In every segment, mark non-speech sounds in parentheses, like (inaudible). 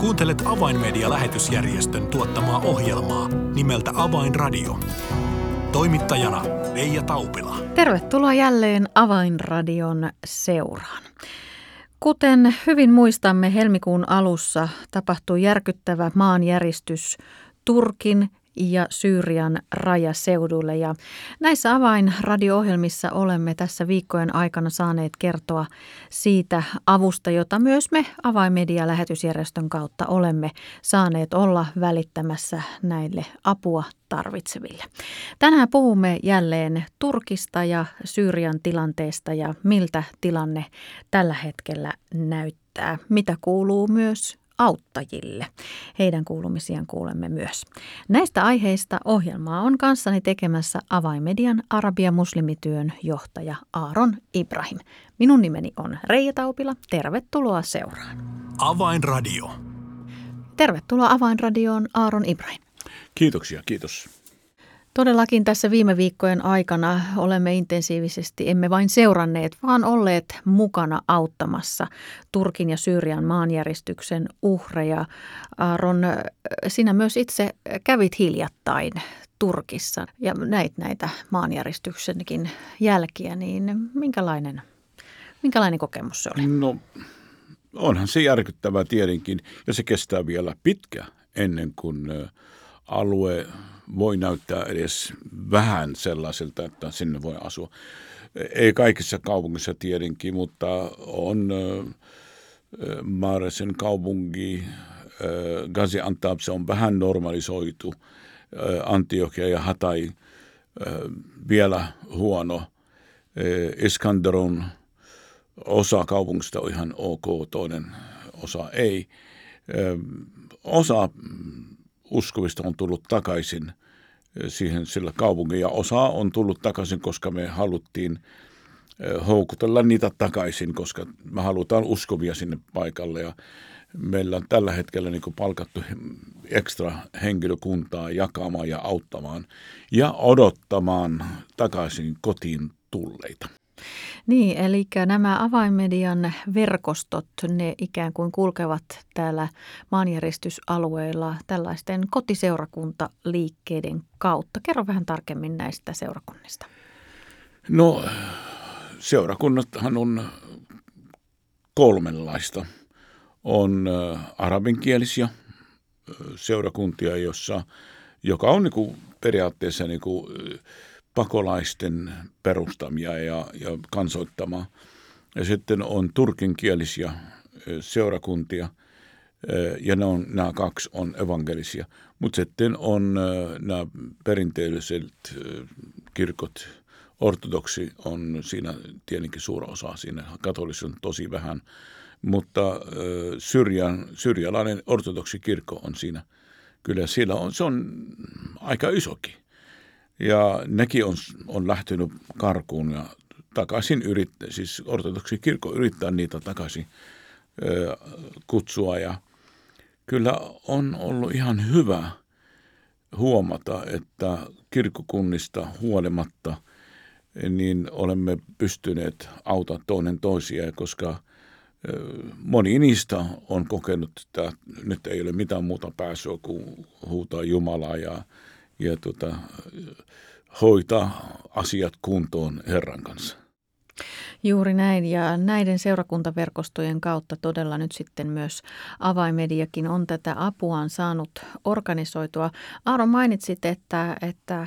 Kuuntelet Avainmedia-lähetysjärjestön tuottamaa ohjelmaa nimeltä Avainradio. Toimittajana Leija Taupila. Tervetuloa jälleen Avainradion seuraan. Kuten hyvin muistamme, helmikuun alussa tapahtui järkyttävä maanjäristys Turkin ja Syyrian rajaseudulle. Ja näissä avainradio-ohjelmissa olemme tässä viikkojen aikana saaneet kertoa siitä avusta, jota myös me Avainmedia-lähetysjärjestön kautta olemme saaneet olla välittämässä näille apua tarvitseville. Tänään puhumme jälleen Turkista ja Syyrian tilanteesta ja miltä tilanne tällä hetkellä näyttää. Mitä kuuluu myös auttajille. Heidän kuulumisiaan kuulemme myös. Näistä aiheista ohjelmaa on kanssani tekemässä avaimedian Arabia muslimityön johtaja Aaron Ibrahim. Minun nimeni on Reija Taupila. Tervetuloa seuraan. Avainradio. Tervetuloa Avainradioon Aaron Ibrahim. Kiitoksia, kiitos. Todellakin tässä viime viikkojen aikana olemme intensiivisesti, emme vain seuranneet, vaan olleet mukana auttamassa Turkin ja Syyrian maanjäristyksen uhreja. Aaron, sinä myös itse kävit hiljattain Turkissa ja näit näitä maanjäristyksenkin jälkiä, niin minkälainen, minkälainen kokemus se oli? No onhan se järkyttävää tietenkin ja se kestää vielä pitkä ennen kuin alue voi näyttää edes vähän sellaiselta, että sinne voi asua. Ei kaikissa kaupungissa tietenkin, mutta on Maaresen kaupunki, Gaziantep, se on vähän normalisoitu. Antiokia ja Hatai vielä huono. Iskanderun osa kaupungista on ihan ok, toinen osa ei. Osa uskovista on tullut takaisin siihen sillä kaupungin ja osa on tullut takaisin, koska me haluttiin houkutella niitä takaisin, koska me halutaan uskovia sinne paikalle ja meillä on tällä hetkellä niin palkattu ekstra henkilökuntaa jakamaan ja auttamaan ja odottamaan takaisin kotiin tulleita. Niin, eli nämä avainmedian verkostot, ne ikään kuin kulkevat täällä maanjäristysalueilla tällaisten kotiseurakuntaliikkeiden kautta. Kerro vähän tarkemmin näistä seurakunnista. No, seurakunnathan on kolmenlaista. On arabinkielisiä seurakuntia, jossa, joka on niin kuin periaatteessa niin kuin pakolaisten perustamia ja, ja kansoittamaa. Ja sitten on turkinkielisiä seurakuntia, ja ne on, nämä kaksi on evankelisia. Mutta sitten on nämä perinteelliset kirkot, ortodoksi on siinä tietenkin suuri osa, siinä katolissa on tosi vähän, mutta syrjan, syrjalainen ortodoksi kirkko on siinä. Kyllä siellä on, se on aika isokin. Ja nekin on, on lähtenyt karkuun ja takaisin yrittää, siis ortodoksi kirkko yrittää niitä takaisin ö, kutsua. Ja kyllä on ollut ihan hyvä huomata, että kirkkokunnista huolimatta niin olemme pystyneet auttaa toinen toisia, koska moni niistä on kokenut, että nyt ei ole mitään muuta pääsyä kuin huutaa Jumalaa ja ja tota, hoitaa asiat kuntoon Herran kanssa. Juuri näin ja näiden seurakuntaverkostojen kautta todella nyt sitten myös avaimediakin on tätä apuaan saanut organisoitua. Aaro mainitsit, että, että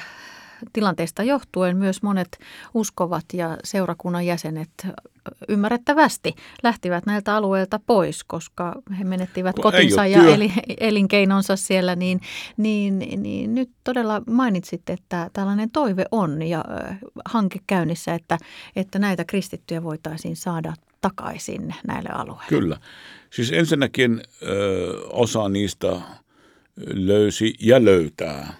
tilanteesta johtuen myös monet uskovat ja seurakunnan jäsenet ymmärrettävästi lähtivät näiltä alueilta pois, koska he menettivät Kun kotinsa ja eli, elinkeinonsa siellä, niin, niin, niin nyt todella mainitsit, että tällainen toive on ja hanke käynnissä, että, että näitä kristittyjä voitaisiin saada takaisin näille alueille. Kyllä. Siis ensinnäkin ö, osa niistä löysi ja löytää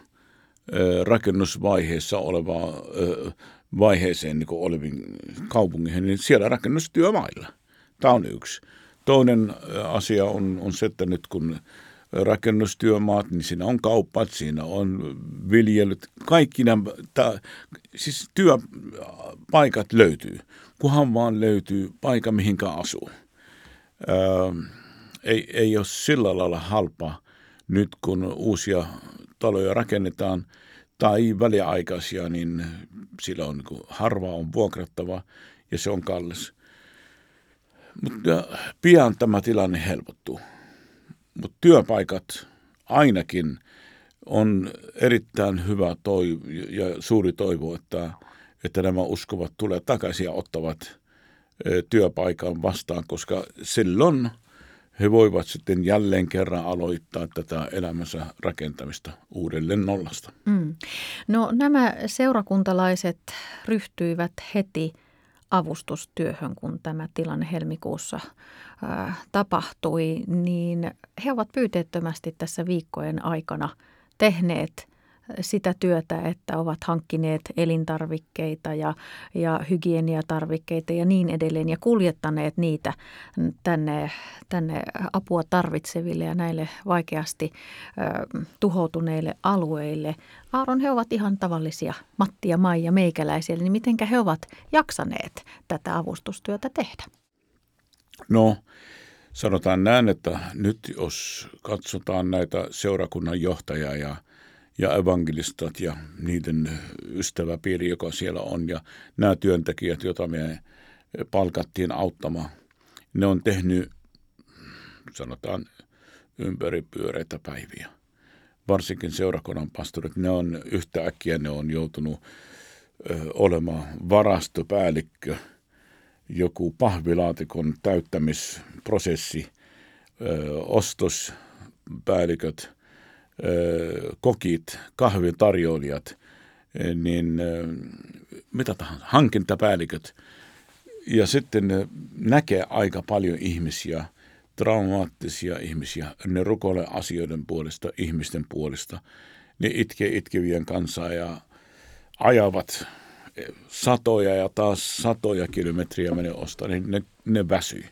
rakennusvaiheessa olevaa vaiheeseen niin oleviin kaupungiin, niin siellä rakennustyömailla. Tämä on yksi. Toinen asia on, on se, että nyt kun rakennustyömaat, niin siinä on kauppat, siinä on viljelyt, kaikki nämä, ta, siis työpaikat löytyy, kunhan vaan löytyy paikka, mihinkä asuu. Öö, ei, ei ole sillä lailla halpaa nyt, kun uusia taloja rakennetaan tai väliaikaisia, niin sillä on niin harva on vuokrattava ja se on kallis. Mutta pian tämä tilanne helpottuu. Mutta työpaikat ainakin on erittäin hyvä toivo ja suuri toivo, että, että nämä uskovat tulee takaisin ja ottavat työpaikan vastaan, koska silloin he voivat sitten jälleen kerran aloittaa tätä elämänsä rakentamista uudelleen nollasta. Mm. No nämä seurakuntalaiset ryhtyivät heti avustustyöhön, kun tämä tilanne helmikuussa ää, tapahtui, niin he ovat pyyteettömästi tässä viikkojen aikana tehneet sitä työtä, että ovat hankkineet elintarvikkeita ja, ja hygieniatarvikkeita ja niin edelleen ja kuljettaneet niitä tänne, tänne apua tarvitseville ja näille vaikeasti ö, tuhoutuneille alueille. Aaron, he ovat ihan tavallisia Matti ja Maija meikäläisiä, niin miten he ovat jaksaneet tätä avustustyötä tehdä? No, sanotaan näin, että nyt jos katsotaan näitä seurakunnan johtajia ja – ja evankelistat ja niiden ystäväpiiri, joka siellä on, ja nämä työntekijät, joita me palkattiin auttamaan, ne on tehnyt, sanotaan, ympäripyöreitä päiviä. Varsinkin seurakunnan pastorit, ne on yhtäkkiä, ne on joutunut olemaan varastopäällikkö, joku pahvilaatikon täyttämisprosessi, ostospäälliköt – kokit, kahvitarjoilijat, niin mitä tahansa, hankintapäälliköt. Ja sitten näkee aika paljon ihmisiä, traumaattisia ihmisiä, ne rukoilee asioiden puolesta, ihmisten puolesta. Ne itkee itkevien kanssa ja ajavat satoja ja taas satoja kilometriä menee ostaa, niin ne, ne väsyy.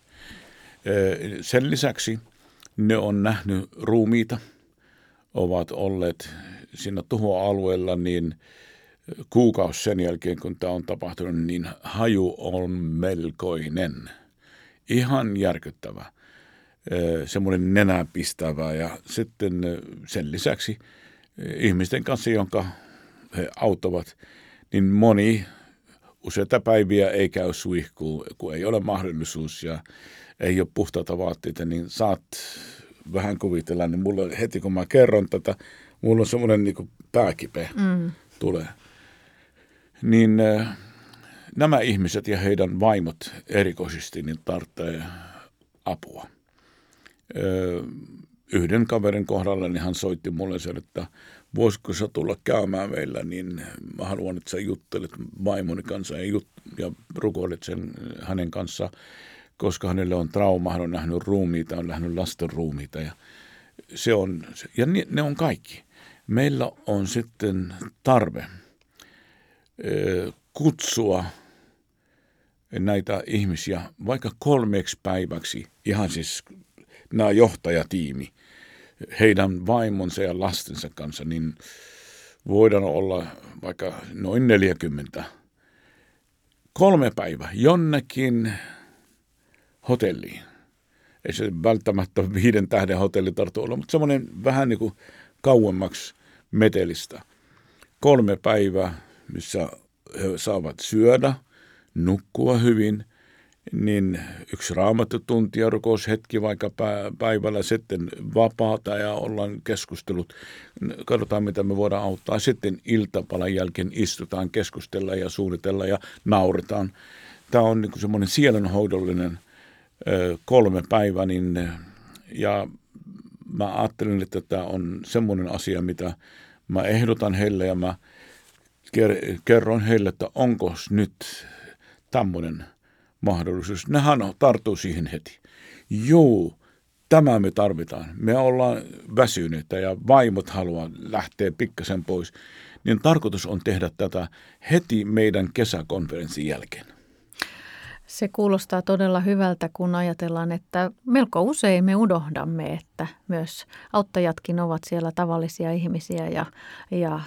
Sen lisäksi ne on nähnyt ruumiita – ovat olleet siinä tuhoalueella, niin kuukausi sen jälkeen, kun tämä on tapahtunut, niin haju on melkoinen. Ihan järkyttävä. Semmoinen nenäpistävä ja sitten sen lisäksi ihmisten kanssa, jonka he auttavat, niin moni useita päiviä ei käy suihkuun, kun ei ole mahdollisuus ja ei ole puhtaita vaatteita, niin saat vähän kuvitella, niin mulla heti kun mä kerron tätä, mulla on semmoinen niin pääkipe mm. tulee. Niin äh, nämä ihmiset ja heidän vaimot erikoisesti niin tarvitsee apua. Yhden kaverin kohdalla niin hän soitti mulle sen, että voisiko sä tulla käymään meillä, niin mä haluan, että sä juttelet vaimoni kanssa ja, jut- ja rukoilet sen hänen kanssa koska hänelle on trauma, hän on nähnyt ruumiita, on nähnyt lasten ruumiita ja se on, ja ne on kaikki. Meillä on sitten tarve kutsua näitä ihmisiä vaikka kolmeksi päiväksi, ihan siis nämä johtajatiimi, heidän vaimonsa ja lastensa kanssa, niin voidaan olla vaikka noin 40. Kolme päivää jonnekin hotelliin. Ei se välttämättä (laughs) viiden tähden hotelli tarvitse olla, mutta semmoinen vähän niin kuin kauemmaksi metelistä. Kolme päivää, missä he saavat syödä, nukkua hyvin, niin yksi raamattotunti ja rukoushetki vaikka päivällä, sitten vapaata ja ollaan keskustelut, katsotaan mitä me voidaan auttaa. Sitten iltapalan jälkeen istutaan, keskustellaan ja suunnitellaan ja nauretaan. Tämä on niin semmoinen sielenhoidollinen kolme päivää, niin, ja mä ajattelin, että tämä on semmoinen asia, mitä mä ehdotan heille ja mä kerron heille, että onko nyt tämmöinen mahdollisuus. Nehän tarttuu siihen heti. Joo, tämä me tarvitaan. Me ollaan väsyneitä ja vaimot haluaa lähteä pikkasen pois. Niin tarkoitus on tehdä tätä heti meidän kesäkonferenssin jälkeen. Se kuulostaa todella hyvältä, kun ajatellaan, että melko usein me unohdamme, että myös auttajatkin ovat siellä tavallisia ihmisiä ja, ja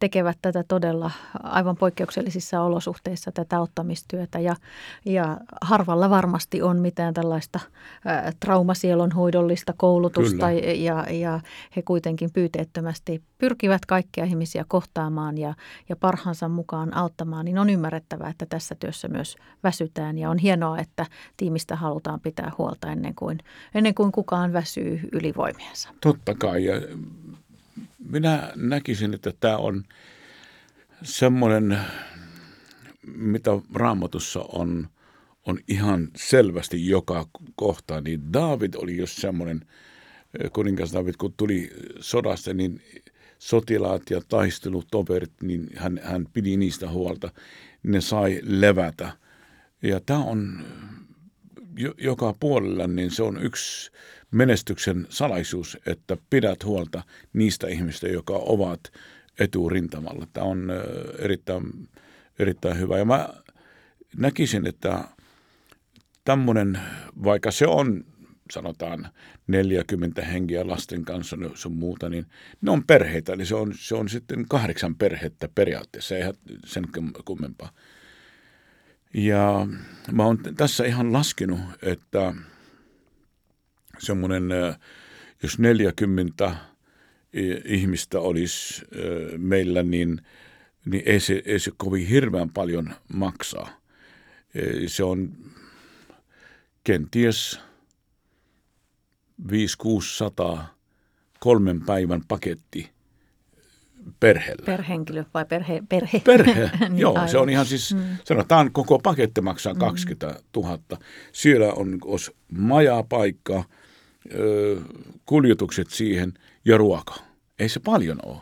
tekevät tätä todella aivan poikkeuksellisissa olosuhteissa tätä auttamistyötä ja, ja harvalla varmasti on mitään tällaista ä, traumasielonhoidollista koulutusta ja, ja he kuitenkin pyyteettömästi pyrkivät kaikkia ihmisiä kohtaamaan ja, ja parhaansa mukaan auttamaan, niin on ymmärrettävää, että tässä työssä myös väsytään. Ja on hienoa, että tiimistä halutaan pitää huolta ennen kuin, ennen kuin kukaan väsyy ylivoimiensa. Totta kai. Ja minä näkisin, että tämä on semmoinen, mitä raamatussa on, on ihan selvästi joka kohta, niin David oli just semmoinen, kuningas David, kun tuli sodasta, niin sotilaat ja taistelutoverit, niin hän, hän pidi niistä huolta. Ne sai levätä. Ja tämä on joka puolella, niin se on yksi menestyksen salaisuus, että pidät huolta niistä ihmistä, jotka ovat eturintamalla. Tämä on erittäin, erittäin hyvä. Ja mä näkisin, että tämmöinen, vaikka se on sanotaan 40 hengiä lasten kanssa sun muuta, niin ne on perheitä. Eli se on, se on sitten kahdeksan perhettä periaatteessa, ei sen kummempaa. Ja mä oon tässä ihan laskenut, että semmoinen, jos 40 ihmistä olisi meillä, niin, niin ei, se, ei se kovin hirveän paljon maksaa. Se on kenties 5-600 kolmen päivän paketti perheelle. Perhenkilö vai perhe? Perhe, perhe. (laughs) niin, joo. Aivan. Se on ihan siis, mm. sanotaan koko paketti maksaa 20 000. Siellä on os majapaikka, kuljetukset siihen ja ruoka. Ei se paljon ole.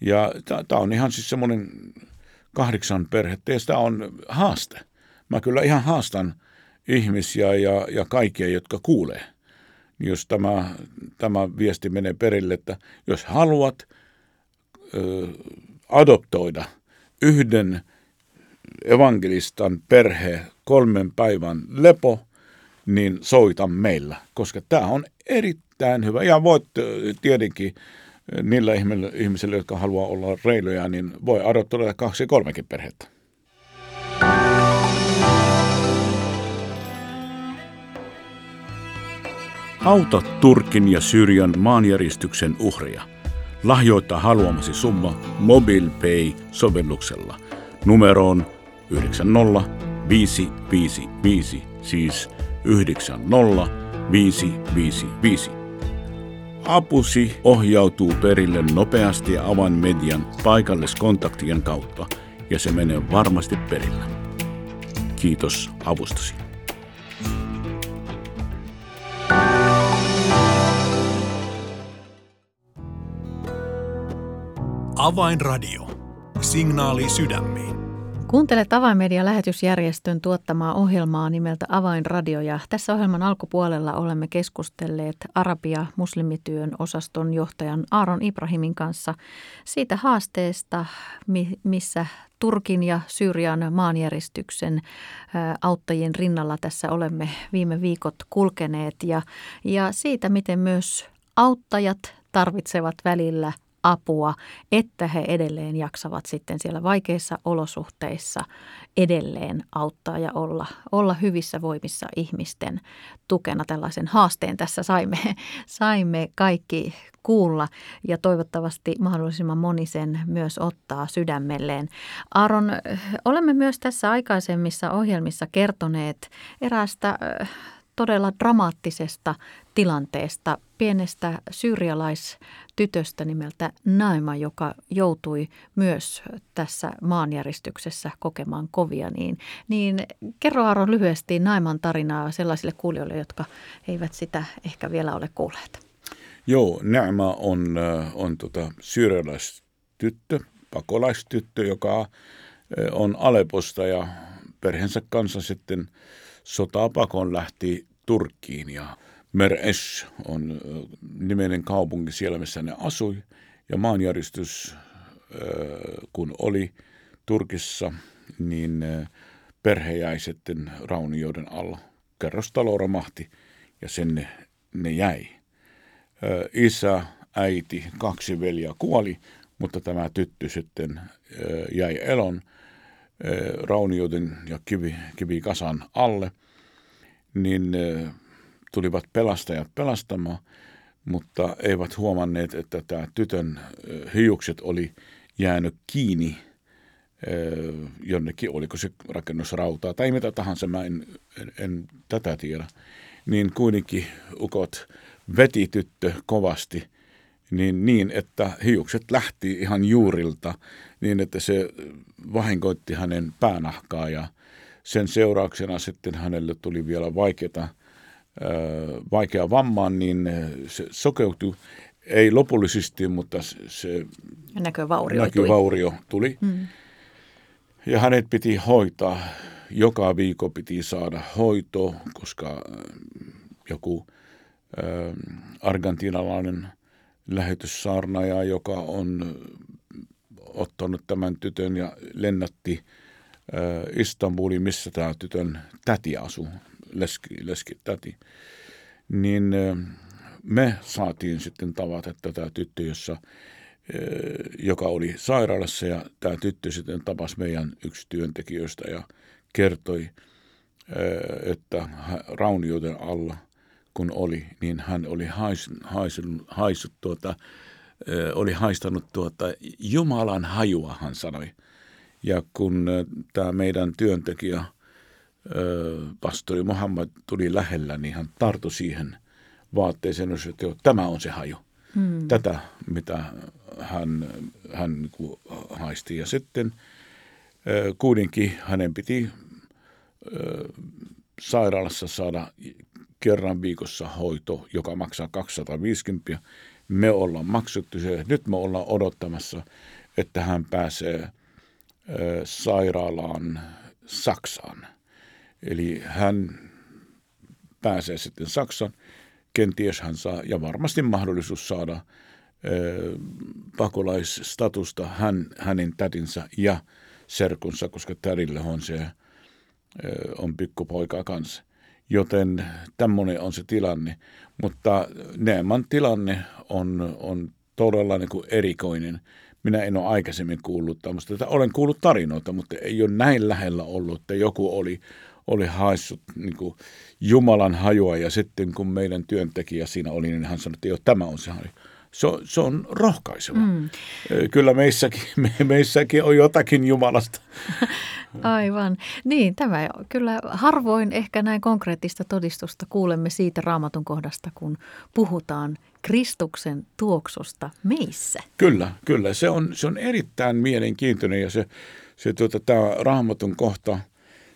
Ja tämä on ihan siis semmoinen kahdeksan perhettä ja sitä on haaste. Mä kyllä ihan haastan ihmisiä ja, ja kaikkia, jotka kuulee. Jos tämä, tämä viesti menee perille, että jos haluat ö, adoptoida yhden evankelistan perhe kolmen päivän lepo, niin soita meillä, koska tämä on erittäin hyvä. Ja voit tietenkin niillä ihmisillä, jotka haluaa olla reiluja, niin voi adoptoida kaksi kolmekin perhettä. Auta Turkin ja Syyrian maanjäristyksen uhria. Lahjoita haluamasi summa MobilePay-sovelluksella numeroon 90555, siis 90555. Apusi ohjautuu perille nopeasti avainmedian paikalliskontaktien kautta ja se menee varmasti perillä. Kiitos avustasi. Avainradio. Signaali sydämiin. Kuuntelet Avainmedia lähetysjärjestön tuottamaa ohjelmaa nimeltä Avainradio ja tässä ohjelman alkupuolella olemme keskustelleet Arabia muslimityön osaston johtajan Aaron Ibrahimin kanssa siitä haasteesta, missä Turkin ja Syyrian maanjäristyksen auttajien rinnalla tässä olemme viime viikot kulkeneet ja, ja siitä, miten myös auttajat tarvitsevat välillä – apua, että he edelleen jaksavat sitten siellä vaikeissa olosuhteissa edelleen auttaa ja olla, olla hyvissä voimissa ihmisten tukena. Tällaisen haasteen tässä saimme, saimme kaikki kuulla ja toivottavasti mahdollisimman moni sen myös ottaa sydämelleen. Aaron, olemme myös tässä aikaisemmissa ohjelmissa kertoneet eräästä todella dramaattisesta tilanteesta pienestä syyrialaistytöstä nimeltä Naima, joka joutui myös tässä maanjäristyksessä kokemaan kovia. Niin, niin kerro Aaron lyhyesti Naiman tarinaa sellaisille kuulijoille, jotka eivät sitä ehkä vielä ole kuulleet. Joo, Naima on, äh, on tota syyrialaistyttö, pakolaistyttö, joka äh, on Aleposta ja perheensä kanssa sitten sotaa pakon lähti Turkkiin ja Meresh on nimenen kaupunki siellä, missä ne asui. Ja maanjäristys, kun oli Turkissa, niin perhe jäi sitten raunioiden alla. Kerrostalo romahti ja sen ne, jäi. Isä, äiti, kaksi veljeä kuoli, mutta tämä tyttö sitten jäi elon raunioiden ja kivi, kivikasan alle, niin tulivat pelastajat pelastamaan, mutta eivät huomanneet, että tämä tytön hiukset oli jäänyt kiinni jonnekin, oliko se rakennusrautaa tai mitä tahansa, mä en, en, en tätä tiedä. Niin kuitenkin ukot veti tyttö kovasti niin, niin, että hiukset lähti ihan juurilta niin, että se vahinkoitti hänen päänahkaa ja sen seurauksena sitten hänelle tuli vielä vaikeata, vaikea vammaan, niin se sokeutui ei lopullisesti, mutta se näkövaurio, näkövaurio tuli. Hmm. Ja hänet piti hoitaa. Joka viikko piti saada hoito, koska joku argentinalainen lähetyssaarnaja, joka on ottanut tämän tytön ja lennätti Istanbuliin, missä tämä tytön täti asuu, leski, leski täti, niin me saatiin sitten tavata tätä tyttö, jossa, joka oli sairaalassa ja tämä tyttö sitten tapasi meidän yksi työntekijöistä ja kertoi, että raunioiden alla kun oli, niin hän oli hais, haisut tuota, oli haistanut tuota Jumalan hajua, hän sanoi. Ja kun tämä meidän työntekijä, pastori Muhammad, tuli lähellä, niin hän tartui siihen vaatteeseen, että jo, tämä on se haju. Hmm. Tätä, mitä hän, hän haisti. Ja sitten kuitenkin hänen piti sairaalassa saada kerran viikossa hoito, joka maksaa 250. Me ollaan maksettu se. Nyt me ollaan odottamassa, että hän pääsee sairaalaan Saksaan. Eli hän pääsee sitten Saksaan. Kenties hän saa, ja varmasti mahdollisuus saada pakolaisstatusta hän, hänen tätinsä ja serkunsa, koska tädille on se on pikkupoika kanssa. Joten tämmöinen on se tilanne. Mutta Neeman tilanne on, on todella niin kuin erikoinen. Minä en ole aikaisemmin kuullut tämmöistä. Olen kuullut tarinoita, mutta ei ole näin lähellä ollut, että joku oli, oli haissut niin kuin Jumalan hajua ja sitten kun meidän työntekijä siinä oli, niin hän sanoi, että tämä on se haju. Se on, se on rohkaiseva. Mm. Kyllä meissäkin, (laughs) me, meissäkin on jotakin Jumalasta. (laughs) Aivan. Niin, tämä kyllä harvoin ehkä näin konkreettista todistusta kuulemme siitä raamatun kohdasta, kun puhutaan Kristuksen tuoksusta meissä. Kyllä, kyllä. Se on, se on erittäin mielenkiintoinen ja se, se tuota, tämä raamatun kohta,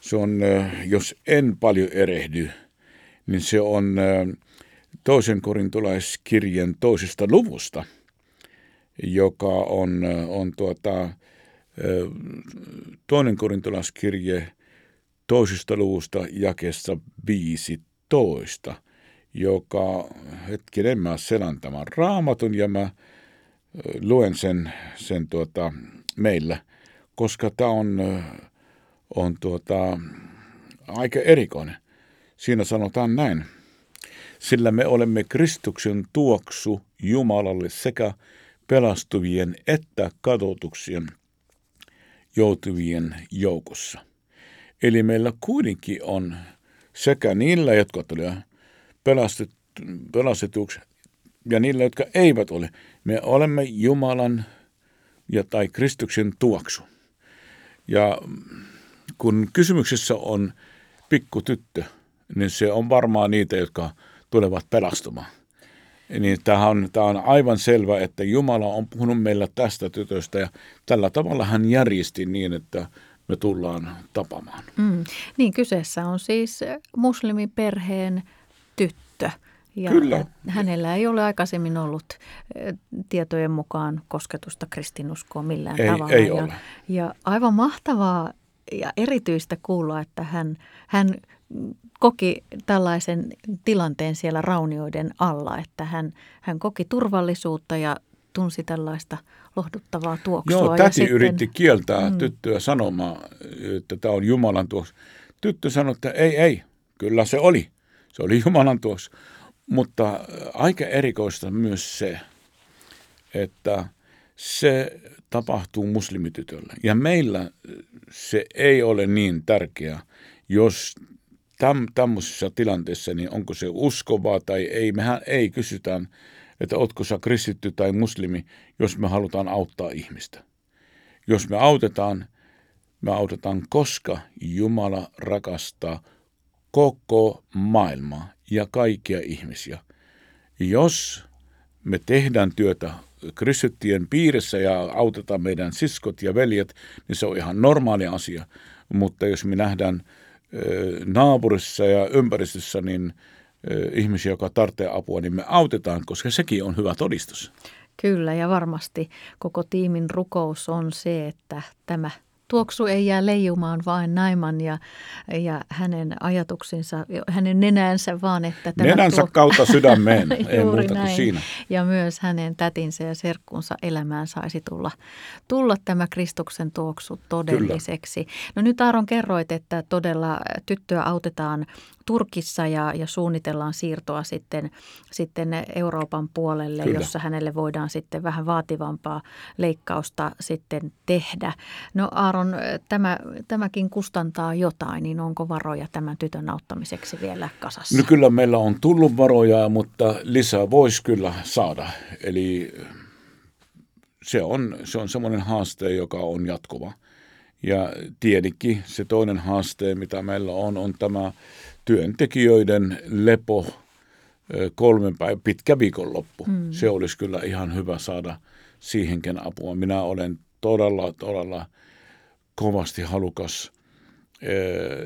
se on, jos en paljon erehdy, niin se on toisen korintolaiskirjan toisesta luvusta, joka on, on tuota, toinen korintolaiskirje toisesta luvusta jakessa 15, joka, hetkinen, mä selän tämän raamatun ja mä luen sen, sen tuota, meillä, koska tämä on, on tuota, aika erikoinen. Siinä sanotaan näin sillä me olemme Kristuksen tuoksu Jumalalle sekä pelastuvien että kadotuksien joutuvien joukossa. Eli meillä kuitenkin on sekä niillä, jotka tulee pelastetuksi, ja niillä, jotka eivät ole. Me olemme Jumalan ja tai Kristuksen tuoksu. Ja kun kysymyksessä on pikku tyttö, niin se on varmaan niitä, jotka tulevat pelastumaan. Niin tämä on, tämä on aivan selvä, että Jumala on puhunut meillä tästä tytöstä ja tällä tavalla hän järjesti niin, että me tullaan tapamaan. Mm. Niin, kyseessä on siis muslimiperheen tyttö. Ja Kyllä. hänellä ei ole aikaisemmin ollut eh, tietojen mukaan kosketusta kristinuskoon millään ei, tavalla. Ei ja, ole. ja aivan mahtavaa ja erityistä kuulla, että hän, hän koki tällaisen tilanteen siellä raunioiden alla, että hän, hän koki turvallisuutta ja tunsi tällaista lohduttavaa tuoksua. Joo, täti ja sitten, yritti kieltää mm. tyttöä sanomaan, että tämä on Jumalan tuoksu. Tyttö sanoi, että ei, ei, kyllä se oli. Se oli Jumalan tuoksu. Mutta aika erikoista myös se, että se tapahtuu muslimitytölle. Ja meillä se ei ole niin tärkeä, jos täm, tämmöisessä tilanteessa, niin onko se uskovaa tai ei. Mehän ei kysytään, että ootko sä kristitty tai muslimi, jos me halutaan auttaa ihmistä. Jos me autetaan, me autetaan, koska Jumala rakastaa koko maailmaa ja kaikkia ihmisiä. Jos me tehdään työtä kristittyjen piirissä ja autetaan meidän siskot ja veljet, niin se on ihan normaali asia. Mutta jos me nähdään naapurissa ja ympäristössä niin ihmisiä, joka tarvitsee apua, niin me autetaan, koska sekin on hyvä todistus. Kyllä, ja varmasti koko tiimin rukous on se, että tämä tuoksu ei jää leijumaan vain Naiman ja, ja hänen ajatuksensa, hänen nenänsä, vaan että tämä Nenänsä tuok... kautta sydämeen, (laughs) ei muuta näin. kuin siinä. Ja myös hänen tätinsä ja serkkunsa elämään saisi tulla, tulla tämä Kristuksen tuoksu todelliseksi. Kyllä. No nyt Aaron kerroit, että todella tyttöä autetaan Turkissa ja, ja suunnitellaan siirtoa sitten, sitten Euroopan puolelle, Kyllä. jossa hänelle voidaan sitten vähän vaativampaa leikkausta sitten tehdä. No Aaron, tämä, tämäkin kustantaa jotain, niin onko varoja tämän tytön auttamiseksi vielä kasassa? No kyllä meillä on tullut varoja, mutta lisää voisi kyllä saada. Eli se on, se on semmoinen haaste, joka on jatkuva. Ja tietenkin se toinen haaste, mitä meillä on, on tämä työntekijöiden lepo kolmen päivän pitkä viikonloppu. Mm. Se olisi kyllä ihan hyvä saada siihenkin apua. Minä olen todella, todella kovasti halukas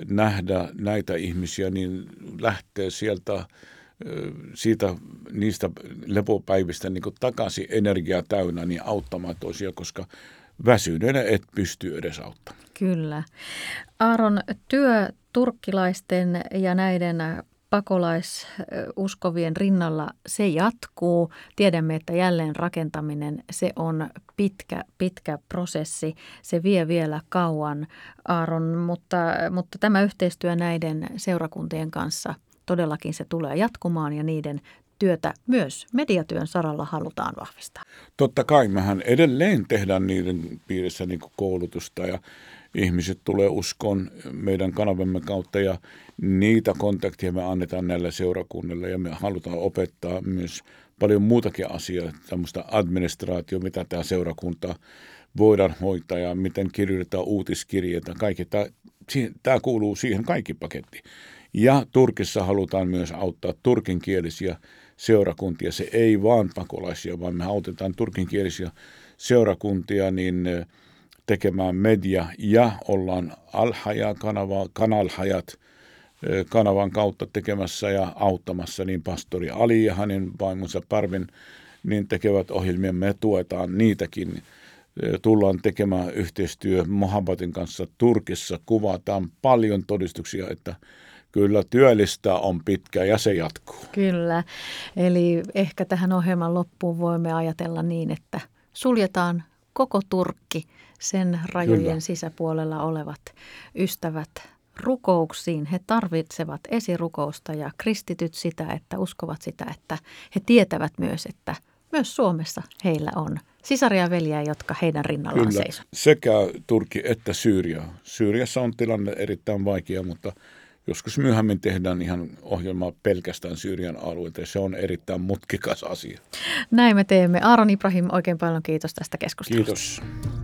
nähdä näitä ihmisiä, niin lähtee sieltä siitä niistä lepopäivistä niin takaisin energiaa täynnä niin auttamaan toisia, koska väsyneenä et pysty edes auttamaan. Kyllä. Aaron, työ turkkilaisten ja näiden pakolaisuskovien rinnalla se jatkuu. Tiedämme, että jälleen rakentaminen se on pitkä, pitkä prosessi. Se vie vielä kauan, Aaron, mutta, mutta tämä yhteistyö näiden seurakuntien kanssa todellakin se tulee jatkumaan ja niiden työtä myös mediatyön saralla halutaan vahvistaa. Totta kai mehän edelleen tehdään niiden piirissä niin koulutusta ja ihmiset tulee uskoon meidän kanavamme kautta ja niitä kontakteja me annetaan näillä seurakunnilla ja me halutaan opettaa myös paljon muutakin asiaa, tämmöistä administraatio, mitä tämä seurakunta voidaan hoitaa ja miten kirjoitetaan uutiskirjeitä. Kaikki tämä, tämä kuuluu siihen kaikki paketti. Ja Turkissa halutaan myös auttaa turkinkielisiä seurakuntia. Se ei vaan pakolaisia, vaan me autetaan turkinkielisiä seurakuntia niin tekemään media ja ollaan Alhaja kanava, kanalhajat kanavan kautta tekemässä ja auttamassa niin pastori Ali ja hänen vaimonsa Parvin niin tekevät ohjelmia. Me tuetaan niitäkin. Tullaan tekemään yhteistyö Mohammadin kanssa Turkissa. Kuvataan paljon todistuksia, että Kyllä työllistä on pitkä ja se jatkuu. Kyllä. Eli ehkä tähän ohjelman loppuun voimme ajatella niin, että suljetaan koko Turkki, sen rajojen Kyllä. sisäpuolella olevat ystävät rukouksiin. He tarvitsevat esirukousta ja kristityt sitä, että uskovat sitä, että he tietävät myös, että myös Suomessa heillä on sisaria ja veljiä, jotka heidän rinnallaan seisovat. sekä Turkki että Syyria. Syyriassa on tilanne erittäin vaikea, mutta Joskus myöhemmin tehdään ihan ohjelmaa pelkästään Syyrian alueelta ja se on erittäin mutkikas asia. Näin me teemme. Aaron Ibrahim, oikein paljon kiitos tästä keskustelusta. Kiitos.